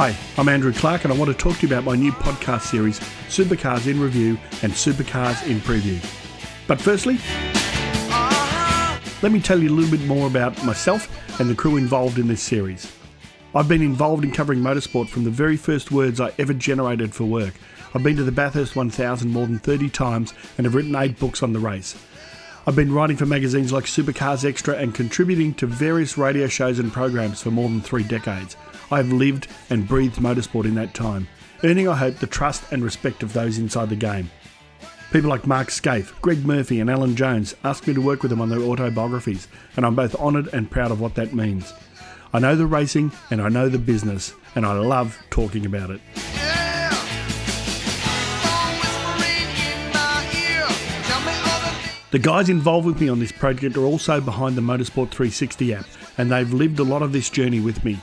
Hi, I'm Andrew Clark, and I want to talk to you about my new podcast series, Supercars in Review and Supercars in Preview. But firstly, let me tell you a little bit more about myself and the crew involved in this series. I've been involved in covering motorsport from the very first words I ever generated for work. I've been to the Bathurst 1000 more than 30 times and have written eight books on the race. I've been writing for magazines like Supercars Extra and contributing to various radio shows and programs for more than three decades. I have lived and breathed motorsport in that time, earning, I hope, the trust and respect of those inside the game. People like Mark Skaife, Greg Murphy, and Alan Jones asked me to work with them on their autobiographies, and I'm both honoured and proud of what that means. I know the racing and I know the business, and I love talking about it. The guys involved with me on this project are also behind the Motorsport 360 app, and they've lived a lot of this journey with me.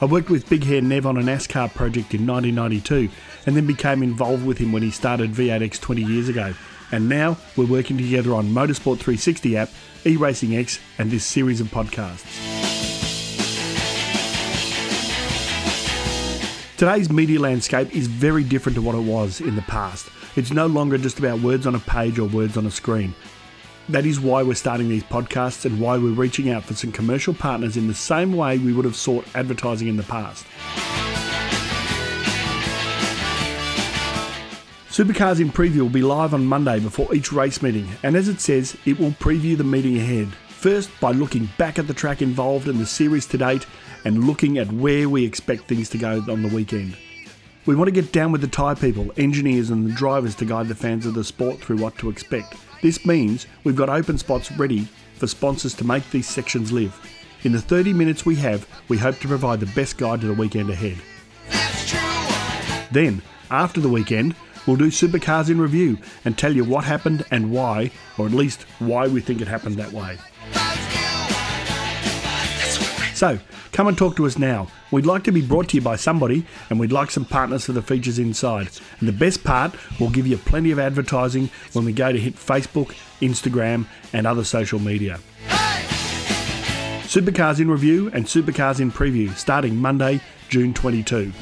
I worked with Big Hair Nev on a NASCAR project in 1992 and then became involved with him when he started V8X 20 years ago. And now we're working together on Motorsport 360 app, eRacing X, and this series of podcasts. Today's media landscape is very different to what it was in the past. It's no longer just about words on a page or words on a screen. That is why we're starting these podcasts and why we're reaching out for some commercial partners in the same way we would have sought advertising in the past. Supercars in Preview will be live on Monday before each race meeting, and as it says, it will preview the meeting ahead. First, by looking back at the track involved in the series to date and looking at where we expect things to go on the weekend. We want to get down with the tyre people, engineers, and the drivers to guide the fans of the sport through what to expect. This means we've got open spots ready for sponsors to make these sections live. In the 30 minutes we have, we hope to provide the best guide to the weekend ahead. Then, after the weekend, we'll do supercars in review and tell you what happened and why, or at least why we think it happened that way. So, come and talk to us now. We'd like to be brought to you by somebody, and we'd like some partners for the features inside. And the best part, we'll give you plenty of advertising when we go to hit Facebook, Instagram, and other social media. Supercars in Review and Supercars in Preview starting Monday, June 22.